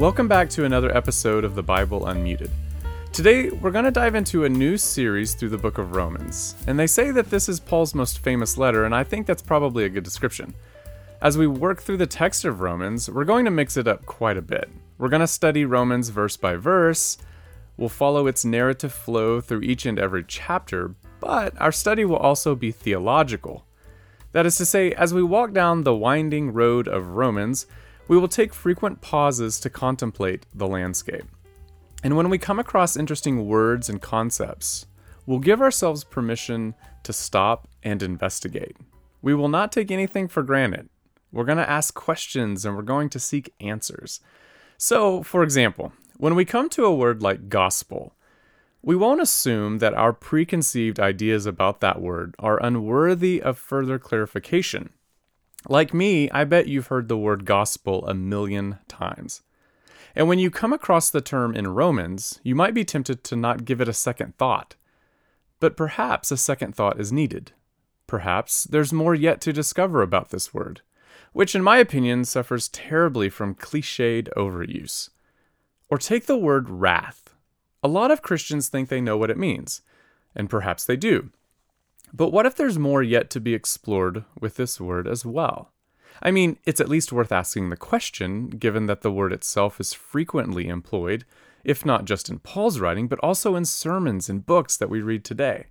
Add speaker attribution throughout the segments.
Speaker 1: Welcome back to another episode of the Bible Unmuted. Today, we're going to dive into a new series through the book of Romans. And they say that this is Paul's most famous letter, and I think that's probably a good description. As we work through the text of Romans, we're going to mix it up quite a bit. We're going to study Romans verse by verse, we'll follow its narrative flow through each and every chapter, but our study will also be theological. That is to say, as we walk down the winding road of Romans, we will take frequent pauses to contemplate the landscape. And when we come across interesting words and concepts, we'll give ourselves permission to stop and investigate. We will not take anything for granted. We're going to ask questions and we're going to seek answers. So, for example, when we come to a word like gospel, we won't assume that our preconceived ideas about that word are unworthy of further clarification. Like me, I bet you've heard the word gospel a million times. And when you come across the term in Romans, you might be tempted to not give it a second thought. But perhaps a second thought is needed. Perhaps there's more yet to discover about this word, which, in my opinion, suffers terribly from cliched overuse. Or take the word wrath. A lot of Christians think they know what it means, and perhaps they do. But what if there's more yet to be explored with this word as well? I mean, it's at least worth asking the question, given that the word itself is frequently employed, if not just in Paul's writing, but also in sermons and books that we read today.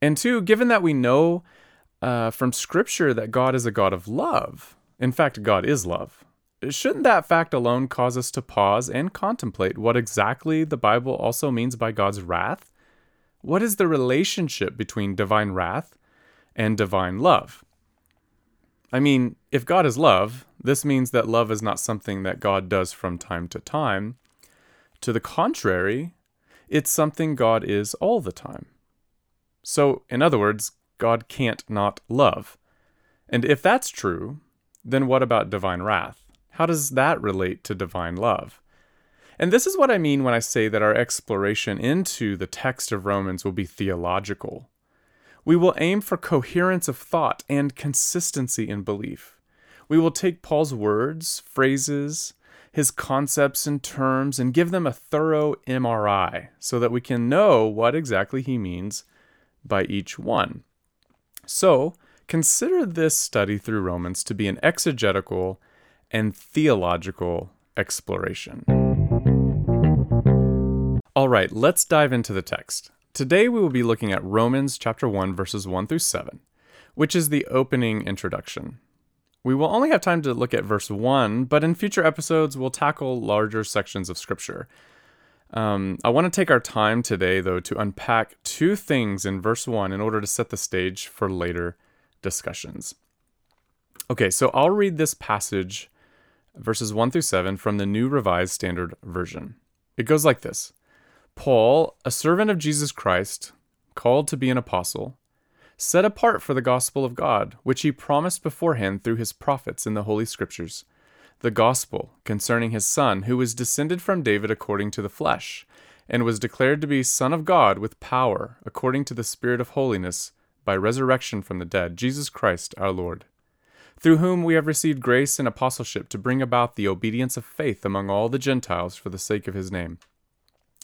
Speaker 1: And two, given that we know uh, from Scripture that God is a God of love, in fact, God is love, shouldn't that fact alone cause us to pause and contemplate what exactly the Bible also means by God's wrath? What is the relationship between divine wrath and divine love? I mean, if God is love, this means that love is not something that God does from time to time. To the contrary, it's something God is all the time. So, in other words, God can't not love. And if that's true, then what about divine wrath? How does that relate to divine love? And this is what I mean when I say that our exploration into the text of Romans will be theological. We will aim for coherence of thought and consistency in belief. We will take Paul's words, phrases, his concepts and terms, and give them a thorough MRI so that we can know what exactly he means by each one. So, consider this study through Romans to be an exegetical and theological exploration. All right, let's dive into the text. Today we will be looking at Romans chapter 1 verses 1 through 7, which is the opening introduction. We will only have time to look at verse 1, but in future episodes we'll tackle larger sections of scripture. Um, I want to take our time today, though, to unpack two things in verse 1 in order to set the stage for later discussions. Okay, so I'll read this passage, verses 1 through 7, from the New Revised Standard Version. It goes like this Paul, a servant of Jesus Christ, called to be an apostle, set apart for the gospel of God, which he promised beforehand through his prophets in the Holy Scriptures, the gospel concerning his Son, who was descended from David according to the flesh, and was declared to be Son of God with power, according to the Spirit of holiness, by resurrection from the dead, Jesus Christ our Lord. Through whom we have received grace and apostleship to bring about the obedience of faith among all the Gentiles for the sake of his name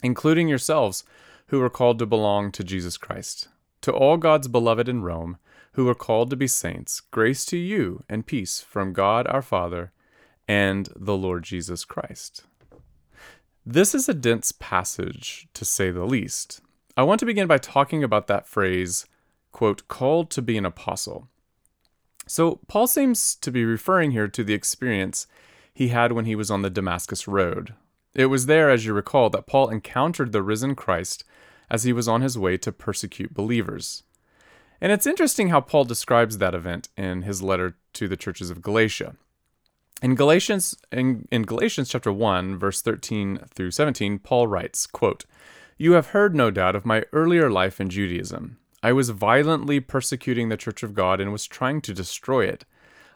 Speaker 1: including yourselves, who are called to belong to Jesus Christ. To all God's beloved in Rome, who are called to be saints, grace to you and peace from God our Father and the Lord Jesus Christ. This is a dense passage, to say the least. I want to begin by talking about that phrase, quote, called to be an apostle. So, Paul seems to be referring here to the experience he had when he was on the Damascus Road, it was there, as you recall, that Paul encountered the risen Christ as he was on his way to persecute believers. And it's interesting how Paul describes that event in his letter to the churches of Galatia. In Galatians in, in Galatians chapter 1 verse 13 through 17 Paul writes, quote, "You have heard no doubt of my earlier life in Judaism. I was violently persecuting the church of God and was trying to destroy it.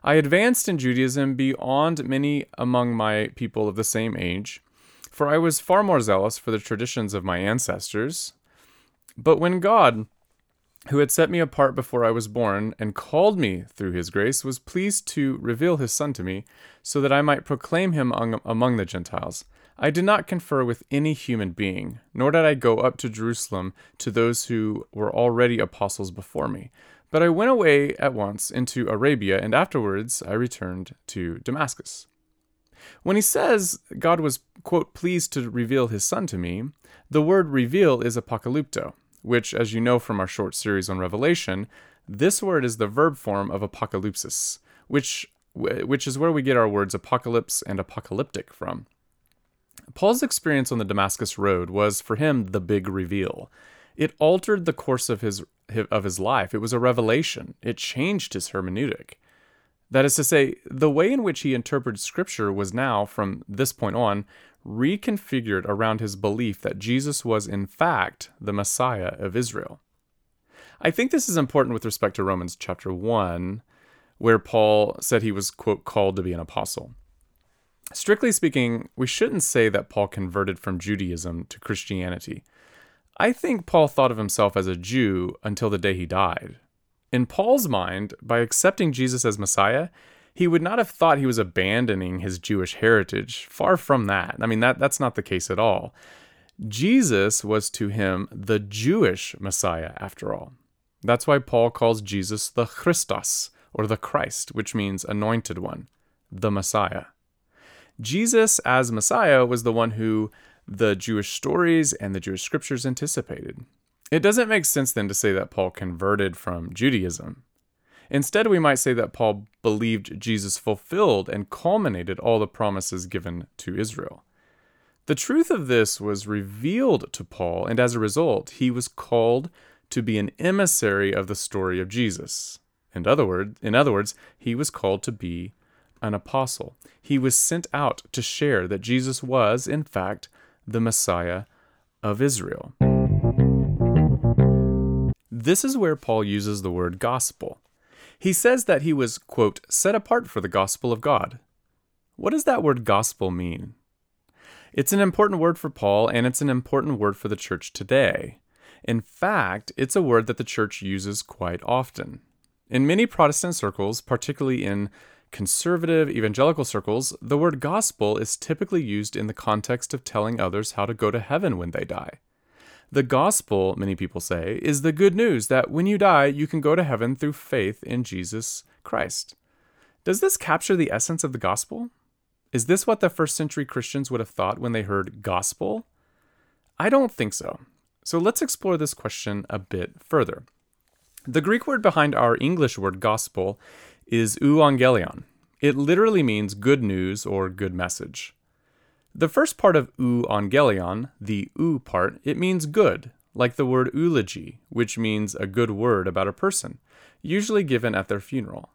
Speaker 1: I advanced in Judaism beyond many among my people of the same age." For I was far more zealous for the traditions of my ancestors. But when God, who had set me apart before I was born and called me through his grace, was pleased to reveal his Son to me, so that I might proclaim him among the Gentiles. I did not confer with any human being, nor did I go up to Jerusalem to those who were already apostles before me. But I went away at once into Arabia, and afterwards I returned to Damascus. When he says God was, quote, pleased to reveal his Son to me, the word reveal is apocalypto which, as you know from our short series on Revelation, this word is the verb form of apocalypsis, which, which is where we get our words apocalypse and apocalyptic from. Paul's experience on the Damascus Road was for him the big reveal. It altered the course of his of his life. It was a revelation. It changed his hermeneutic. That is to say, the way in which he interpreted scripture was now, from this point on, reconfigured around his belief that Jesus was, in fact, the Messiah of Israel. I think this is important with respect to Romans chapter 1, where Paul said he was, quote, called to be an apostle. Strictly speaking, we shouldn't say that Paul converted from Judaism to Christianity. I think Paul thought of himself as a Jew until the day he died. In Paul's mind, by accepting Jesus as Messiah, he would not have thought he was abandoning his Jewish heritage. Far from that. I mean, that, that's not the case at all. Jesus was to him the Jewish Messiah, after all. That's why Paul calls Jesus the Christos, or the Christ, which means anointed one, the Messiah. Jesus, as Messiah, was the one who the Jewish stories and the Jewish scriptures anticipated. It doesn't make sense then to say that Paul converted from Judaism. Instead, we might say that Paul believed Jesus fulfilled and culminated all the promises given to Israel. The truth of this was revealed to Paul, and as a result, he was called to be an emissary of the story of Jesus. In other, word, in other words, he was called to be an apostle. He was sent out to share that Jesus was, in fact, the Messiah of Israel. This is where Paul uses the word gospel. He says that he was, quote, set apart for the gospel of God. What does that word gospel mean? It's an important word for Paul, and it's an important word for the church today. In fact, it's a word that the church uses quite often. In many Protestant circles, particularly in conservative evangelical circles, the word gospel is typically used in the context of telling others how to go to heaven when they die. The gospel, many people say, is the good news that when you die, you can go to heaven through faith in Jesus Christ. Does this capture the essence of the gospel? Is this what the first century Christians would have thought when they heard gospel? I don't think so. So let's explore this question a bit further. The Greek word behind our English word gospel is euangelion. It literally means good news or good message. The first part of euangelion, the eu part, it means good, like the word eulogy, which means a good word about a person, usually given at their funeral.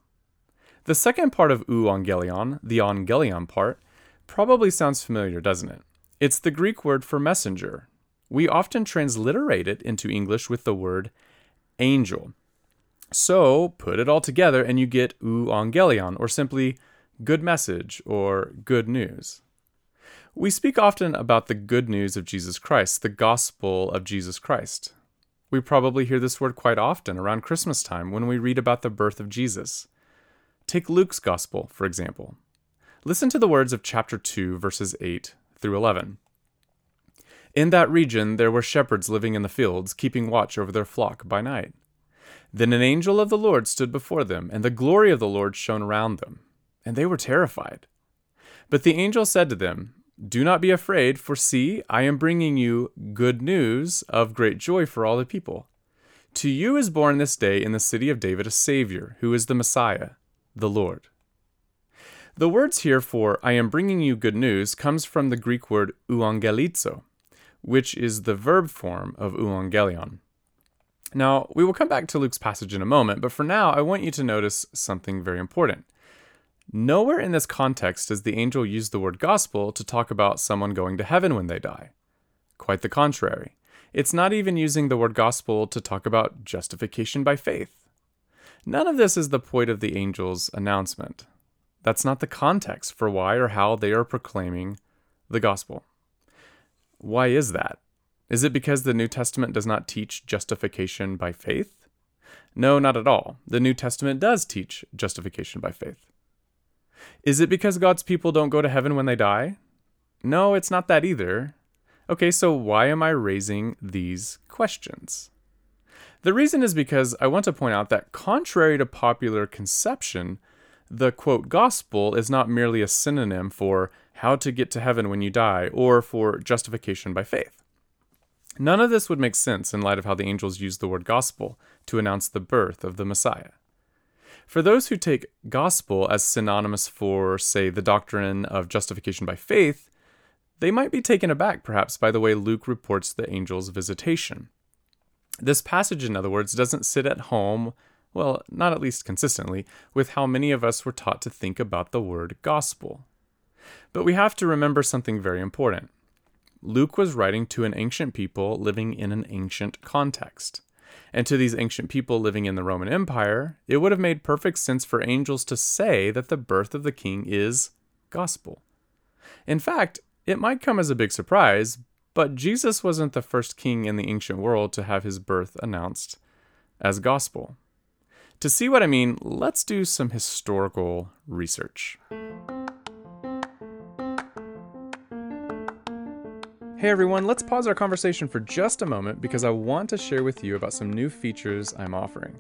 Speaker 1: The second part of euangelion, the angelion part, probably sounds familiar, doesn't it? It's the Greek word for messenger. We often transliterate it into English with the word angel. So put it all together and you get euangelion, or simply good message or good news. We speak often about the good news of Jesus Christ, the gospel of Jesus Christ. We probably hear this word quite often around Christmas time when we read about the birth of Jesus. Take Luke's gospel, for example. Listen to the words of chapter 2, verses 8 through 11. In that region there were shepherds living in the fields, keeping watch over their flock by night. Then an angel of the Lord stood before them, and the glory of the Lord shone around them, and they were terrified. But the angel said to them, do not be afraid, for see, I am bringing you good news of great joy for all the people. To you is born this day in the city of David a Savior, who is the Messiah, the Lord. The words here for I am bringing you good news comes from the Greek word euangelizo, which is the verb form of euangelion. Now, we will come back to Luke's passage in a moment, but for now, I want you to notice something very important. Nowhere in this context does the angel use the word gospel to talk about someone going to heaven when they die. Quite the contrary. It's not even using the word gospel to talk about justification by faith. None of this is the point of the angel's announcement. That's not the context for why or how they are proclaiming the gospel. Why is that? Is it because the New Testament does not teach justification by faith? No, not at all. The New Testament does teach justification by faith. Is it because God's people don't go to heaven when they die? No, it's not that either. Okay, so why am I raising these questions? The reason is because I want to point out that, contrary to popular conception, the quote gospel is not merely a synonym for how to get to heaven when you die or for justification by faith. None of this would make sense in light of how the angels used the word gospel to announce the birth of the Messiah. For those who take gospel as synonymous for, say, the doctrine of justification by faith, they might be taken aback perhaps by the way Luke reports the angel's visitation. This passage, in other words, doesn't sit at home, well, not at least consistently, with how many of us were taught to think about the word gospel. But we have to remember something very important. Luke was writing to an ancient people living in an ancient context. And to these ancient people living in the Roman Empire, it would have made perfect sense for angels to say that the birth of the king is gospel. In fact, it might come as a big surprise, but Jesus wasn't the first king in the ancient world to have his birth announced as gospel. To see what I mean, let's do some historical research. Hey everyone, let's pause our conversation for just a moment because I want to share with you about some new features I'm offering.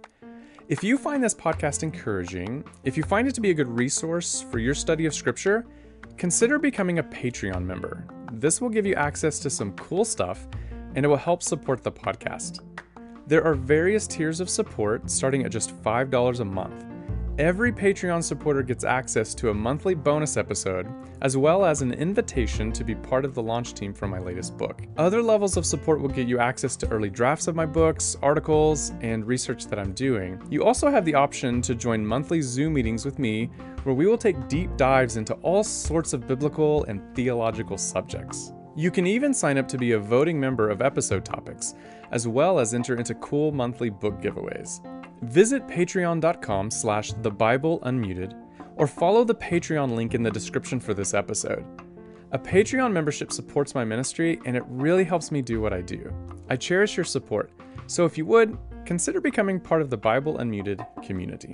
Speaker 1: If you find this podcast encouraging, if you find it to be a good resource for your study of Scripture, consider becoming a Patreon member. This will give you access to some cool stuff and it will help support the podcast. There are various tiers of support starting at just $5 a month. Every Patreon supporter gets access to a monthly bonus episode, as well as an invitation to be part of the launch team for my latest book. Other levels of support will get you access to early drafts of my books, articles, and research that I'm doing. You also have the option to join monthly Zoom meetings with me, where we will take deep dives into all sorts of biblical and theological subjects. You can even sign up to be a voting member of episode topics, as well as enter into cool monthly book giveaways. Visit patreon.com slash the Bible Unmuted or follow the Patreon link in the description for this episode. A Patreon membership supports my ministry and it really helps me do what I do. I cherish your support, so if you would, consider becoming part of the Bible Unmuted community.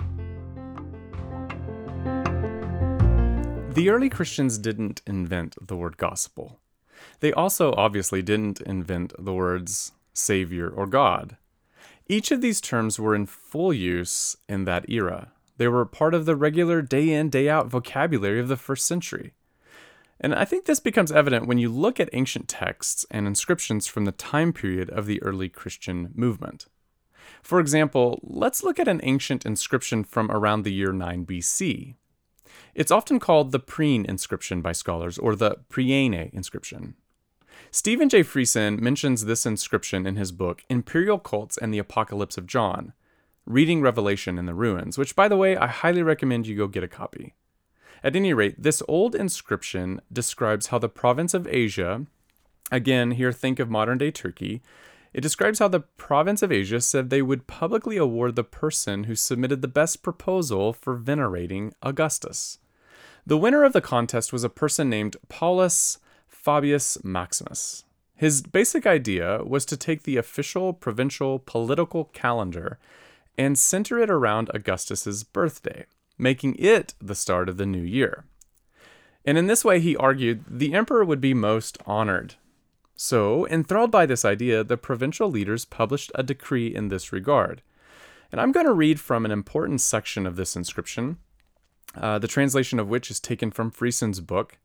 Speaker 1: The early Christians didn't invent the word gospel. They also obviously didn't invent the words Savior or God. Each of these terms were in full use in that era. They were part of the regular day in, day out vocabulary of the first century. And I think this becomes evident when you look at ancient texts and inscriptions from the time period of the early Christian movement. For example, let's look at an ancient inscription from around the year 9 BC. It's often called the Priene inscription by scholars, or the Priene inscription. Stephen J. Friesen mentions this inscription in his book Imperial Cults and the Apocalypse of John, Reading Revelation in the Ruins, which, by the way, I highly recommend you go get a copy. At any rate, this old inscription describes how the province of Asia, again, here think of modern day Turkey, it describes how the province of Asia said they would publicly award the person who submitted the best proposal for venerating Augustus. The winner of the contest was a person named Paulus Fabius Maximus. His basic idea was to take the official provincial political calendar and center it around Augustus's birthday, making it the start of the new year. And in this way, he argued the emperor would be most honored. So, enthralled by this idea, the provincial leaders published a decree in this regard. And I'm going to read from an important section of this inscription, uh, the translation of which is taken from Friesen's book,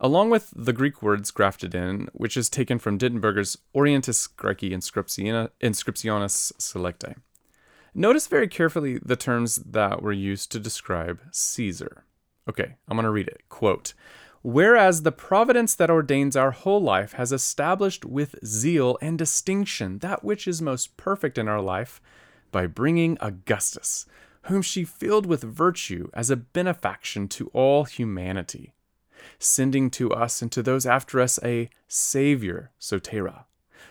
Speaker 1: along with the Greek words grafted in, which is taken from Dittenberger's Orientis Graeci Inscriptiones Selectae. Notice very carefully the terms that were used to describe Caesar. Okay, I'm going to read it. Quote, Whereas the providence that ordains our whole life has established with zeal and distinction that which is most perfect in our life by bringing Augustus, whom she filled with virtue as a benefaction to all humanity sending to us and to those after us a Savior, Sotera,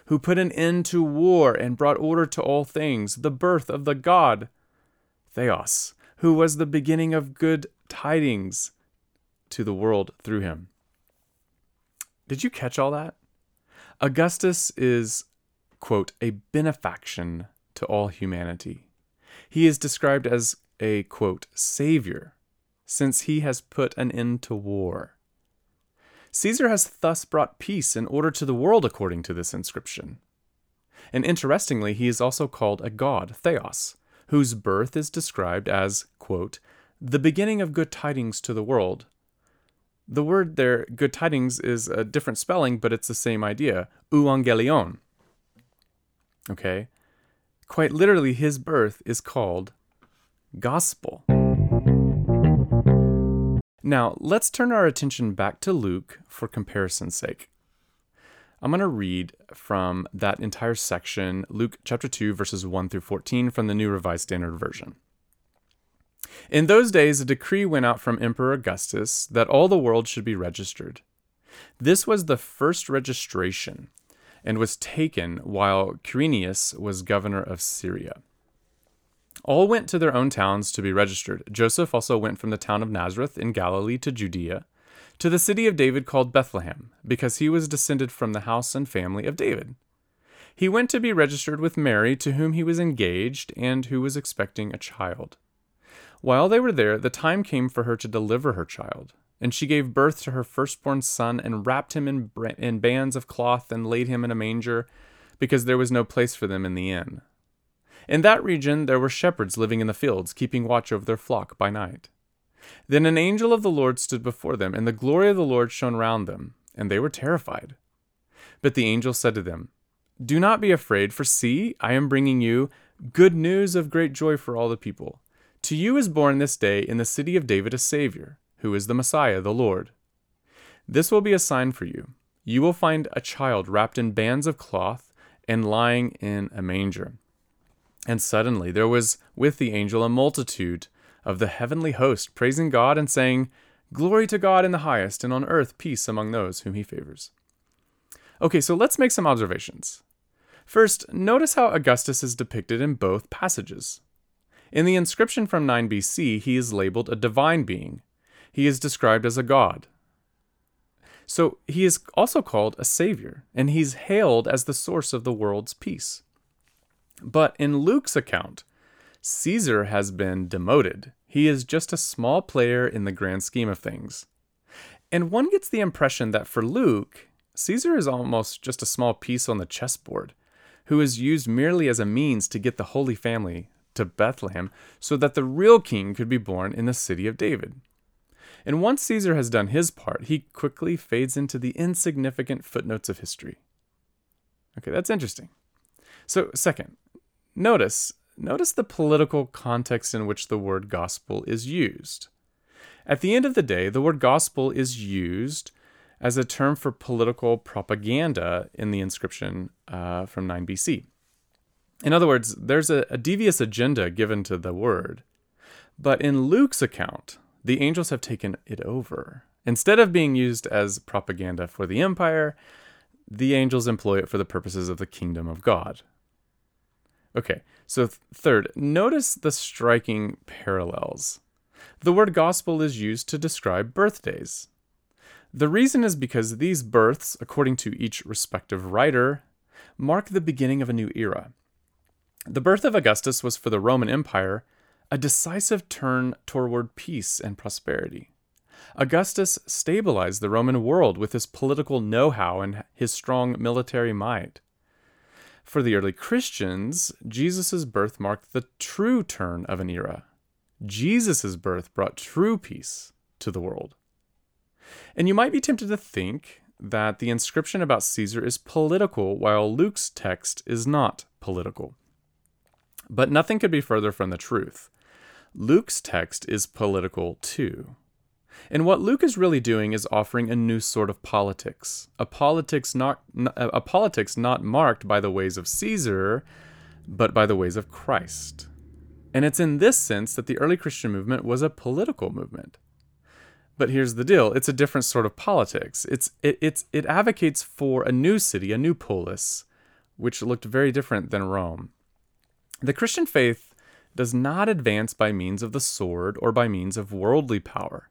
Speaker 1: who put an end to war and brought order to all things, the birth of the God, Theos, who was the beginning of good tidings to the world through him. Did you catch all that? Augustus is, quote, a benefaction to all humanity. He is described as a, quote, savior, since he has put an end to war. Caesar has thus brought peace and order to the world according to this inscription. And interestingly, he is also called a god, Theos, whose birth is described as, quote, the beginning of good tidings to the world. The word there, good tidings, is a different spelling, but it's the same idea, euangelion. Okay? Quite literally, his birth is called gospel. Now, let's turn our attention back to Luke for comparison's sake. I'm going to read from that entire section, Luke chapter 2, verses 1 through 14, from the New Revised Standard Version. In those days, a decree went out from Emperor Augustus that all the world should be registered. This was the first registration and was taken while Quirinius was governor of Syria. All went to their own towns to be registered. Joseph also went from the town of Nazareth in Galilee to Judea to the city of David called Bethlehem, because he was descended from the house and family of David. He went to be registered with Mary, to whom he was engaged, and who was expecting a child. While they were there, the time came for her to deliver her child. And she gave birth to her firstborn son, and wrapped him in, in bands of cloth, and laid him in a manger, because there was no place for them in the inn. In that region there were shepherds living in the fields, keeping watch over their flock by night. Then an angel of the Lord stood before them, and the glory of the Lord shone round them, and they were terrified. But the angel said to them, Do not be afraid, for see, I am bringing you good news of great joy for all the people. To you is born this day in the city of David a Savior, who is the Messiah, the Lord. This will be a sign for you. You will find a child wrapped in bands of cloth and lying in a manger. And suddenly there was with the angel a multitude of the heavenly host, praising God and saying, Glory to God in the highest, and on earth peace among those whom he favors. Okay, so let's make some observations. First, notice how Augustus is depicted in both passages. In the inscription from 9 BC, he is labeled a divine being. He is described as a god. So he is also called a savior, and he's hailed as the source of the world's peace. But in Luke's account, Caesar has been demoted. He is just a small player in the grand scheme of things. And one gets the impression that for Luke, Caesar is almost just a small piece on the chessboard, who is used merely as a means to get the Holy Family to Bethlehem so that the real king could be born in the city of David. And once Caesar has done his part, he quickly fades into the insignificant footnotes of history. Okay, that's interesting. So, second, notice notice the political context in which the word gospel is used. At the end of the day, the word gospel is used as a term for political propaganda in the inscription uh, from 9 BC. In other words, there's a, a devious agenda given to the word. But in Luke's account, the angels have taken it over. Instead of being used as propaganda for the empire, the angels employ it for the purposes of the kingdom of God. Okay, so th- third, notice the striking parallels. The word gospel is used to describe birthdays. The reason is because these births, according to each respective writer, mark the beginning of a new era. The birth of Augustus was for the Roman Empire a decisive turn toward peace and prosperity. Augustus stabilized the Roman world with his political know how and his strong military might. For the early Christians, Jesus' birth marked the true turn of an era. Jesus' birth brought true peace to the world. And you might be tempted to think that the inscription about Caesar is political, while Luke's text is not political. But nothing could be further from the truth. Luke's text is political too. And what Luke is really doing is offering a new sort of politics, a politics not a politics not marked by the ways of Caesar, but by the ways of Christ. And it's in this sense that the early Christian movement was a political movement. But here's the deal, it's a different sort of politics. It's it, it's it advocates for a new city, a new polis, which looked very different than Rome. The Christian faith does not advance by means of the sword or by means of worldly power.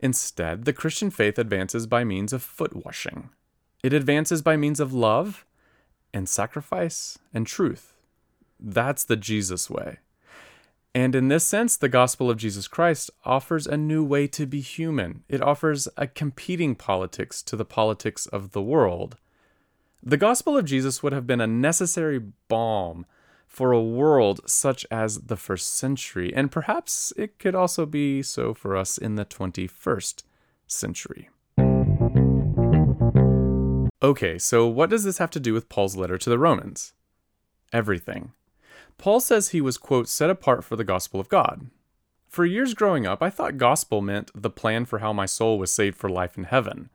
Speaker 1: Instead, the Christian faith advances by means of foot washing. It advances by means of love and sacrifice and truth. That's the Jesus way. And in this sense, the gospel of Jesus Christ offers a new way to be human. It offers a competing politics to the politics of the world. The gospel of Jesus would have been a necessary balm for a world such as the first century, and perhaps it could also be so for us in the 21st century. Okay, so what does this have to do with Paul's letter to the Romans? Everything. Paul says he was, quote, set apart for the gospel of God. For years growing up, I thought gospel meant the plan for how my soul was saved for life in heaven.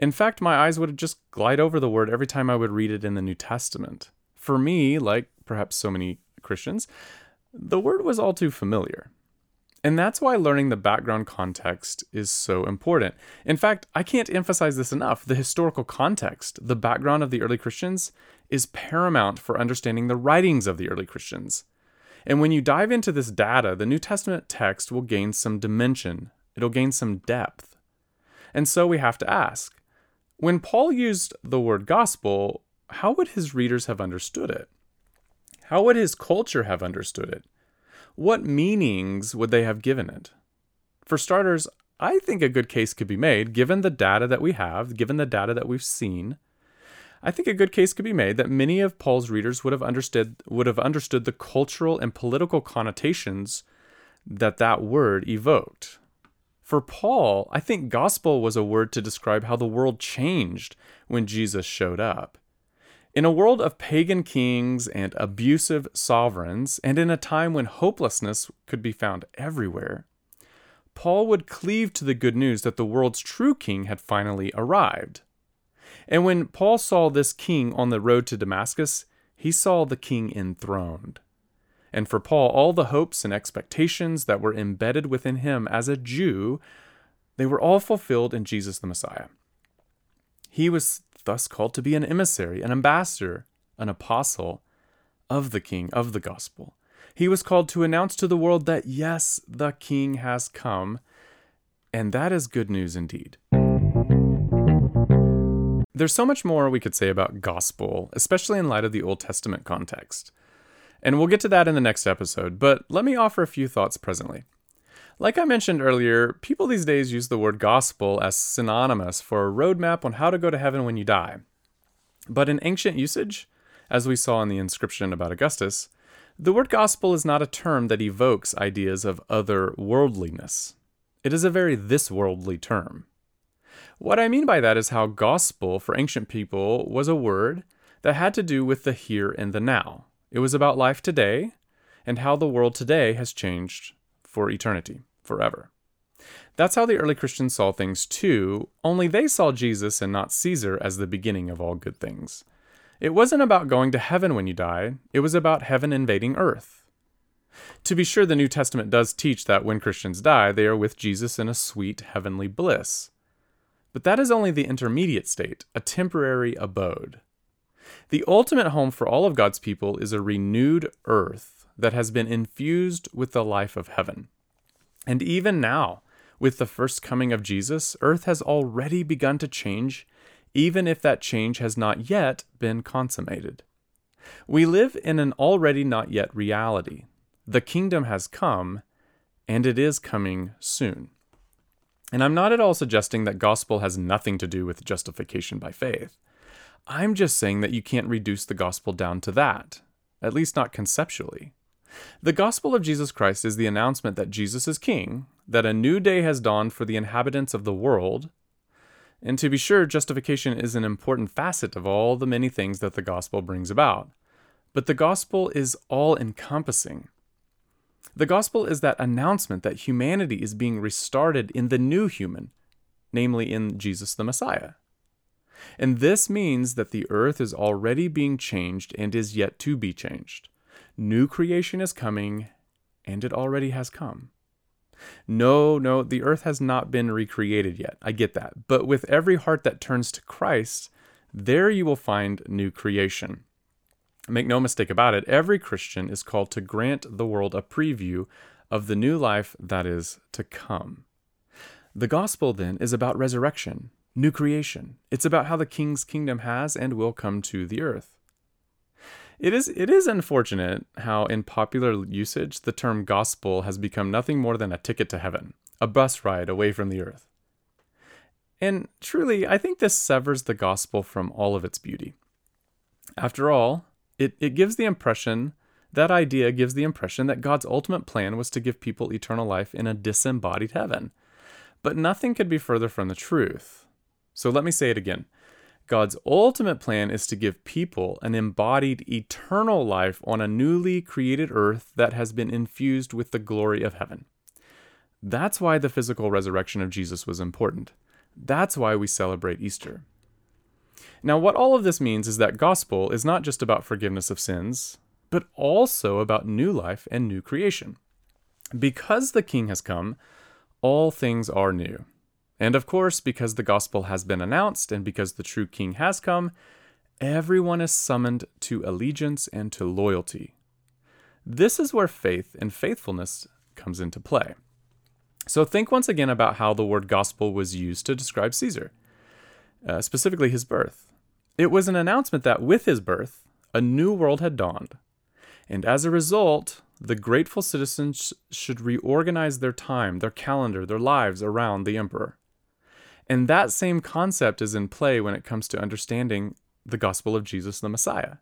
Speaker 1: In fact, my eyes would just glide over the word every time I would read it in the New Testament. For me, like perhaps so many Christians, the word was all too familiar. And that's why learning the background context is so important. In fact, I can't emphasize this enough. The historical context, the background of the early Christians, is paramount for understanding the writings of the early Christians. And when you dive into this data, the New Testament text will gain some dimension, it'll gain some depth. And so we have to ask when Paul used the word gospel, how would his readers have understood it? How would his culture have understood it? What meanings would they have given it? For starters, I think a good case could be made, given the data that we have, given the data that we've seen, I think a good case could be made that many of Paul's readers would have understood would have understood the cultural and political connotations that that word evoked. For Paul, I think gospel was a word to describe how the world changed when Jesus showed up. In a world of pagan kings and abusive sovereigns, and in a time when hopelessness could be found everywhere, Paul would cleave to the good news that the world's true king had finally arrived. And when Paul saw this king on the road to Damascus, he saw the king enthroned. And for Paul, all the hopes and expectations that were embedded within him as a Jew, they were all fulfilled in Jesus the Messiah. He was thus called to be an emissary, an ambassador, an apostle of the king, of the gospel. He was called to announce to the world that yes, the king has come, and that is good news indeed. There's so much more we could say about gospel, especially in light of the Old Testament context. And we'll get to that in the next episode, but let me offer a few thoughts presently. Like I mentioned earlier, people these days use the word gospel as synonymous for a roadmap on how to go to heaven when you die. But in ancient usage, as we saw in the inscription about Augustus, the word gospel is not a term that evokes ideas of other worldliness. It is a very this worldly term. What I mean by that is how gospel for ancient people was a word that had to do with the here and the now. It was about life today and how the world today has changed for eternity, forever. That's how the early Christians saw things too, only they saw Jesus and not Caesar as the beginning of all good things. It wasn't about going to heaven when you died, it was about heaven invading earth. To be sure, the New Testament does teach that when Christians die, they are with Jesus in a sweet heavenly bliss. But that is only the intermediate state, a temporary abode. The ultimate home for all of God's people is a renewed earth that has been infused with the life of heaven. And even now, with the first coming of Jesus, earth has already begun to change, even if that change has not yet been consummated. We live in an already not yet reality. The kingdom has come, and it is coming soon. And I'm not at all suggesting that gospel has nothing to do with justification by faith. I'm just saying that you can't reduce the gospel down to that, at least not conceptually. The gospel of Jesus Christ is the announcement that Jesus is king, that a new day has dawned for the inhabitants of the world. And to be sure, justification is an important facet of all the many things that the gospel brings about. But the gospel is all encompassing. The gospel is that announcement that humanity is being restarted in the new human, namely in Jesus the Messiah. And this means that the earth is already being changed and is yet to be changed. New creation is coming, and it already has come. No, no, the earth has not been recreated yet. I get that. But with every heart that turns to Christ, there you will find new creation. Make no mistake about it, every Christian is called to grant the world a preview of the new life that is to come. The gospel, then, is about resurrection, new creation. It's about how the king's kingdom has and will come to the earth. It is it is unfortunate how in popular usage the term gospel has become nothing more than a ticket to heaven, a bus ride away from the earth. And truly, I think this severs the gospel from all of its beauty. After all, it, it gives the impression, that idea gives the impression that God's ultimate plan was to give people eternal life in a disembodied heaven. But nothing could be further from the truth. So let me say it again. God's ultimate plan is to give people an embodied eternal life on a newly created earth that has been infused with the glory of heaven. That's why the physical resurrection of Jesus was important. That's why we celebrate Easter. Now, what all of this means is that gospel is not just about forgiveness of sins, but also about new life and new creation. Because the King has come, all things are new. And of course, because the gospel has been announced and because the true king has come, everyone is summoned to allegiance and to loyalty. This is where faith and faithfulness comes into play. So think once again about how the word gospel was used to describe Caesar, uh, specifically his birth. It was an announcement that with his birth, a new world had dawned. And as a result, the grateful citizens should reorganize their time, their calendar, their lives around the emperor. And that same concept is in play when it comes to understanding the gospel of Jesus the Messiah.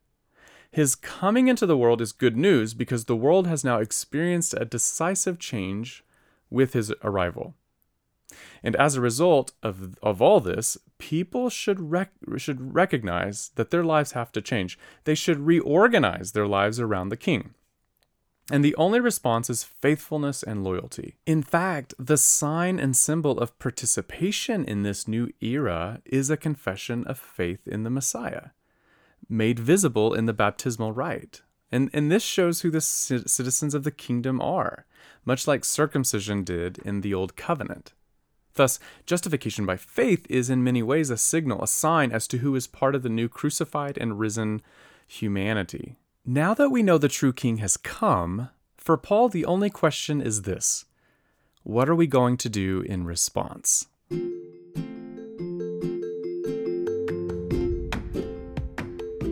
Speaker 1: His coming into the world is good news because the world has now experienced a decisive change with his arrival. And as a result of, of all this, people should, rec- should recognize that their lives have to change. They should reorganize their lives around the king. And the only response is faithfulness and loyalty. In fact, the sign and symbol of participation in this new era is a confession of faith in the Messiah, made visible in the baptismal rite. And, and this shows who the citizens of the kingdom are, much like circumcision did in the Old Covenant. Thus, justification by faith is in many ways a signal, a sign as to who is part of the new crucified and risen humanity. Now that we know the true king has come, for Paul, the only question is this What are we going to do in response?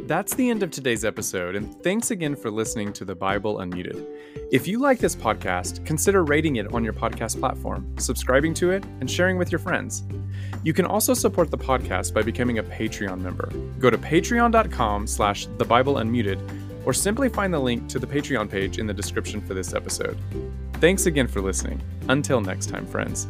Speaker 1: That's the end of today's episode, and thanks again for listening to the Bible Unmuted. If you like this podcast, consider rating it on your podcast platform, subscribing to it, and sharing with your friends. You can also support the podcast by becoming a Patreon member. Go to patreon.com slash the Bible Unmuted or simply find the link to the Patreon page in the description for this episode. Thanks again for listening. Until next time, friends.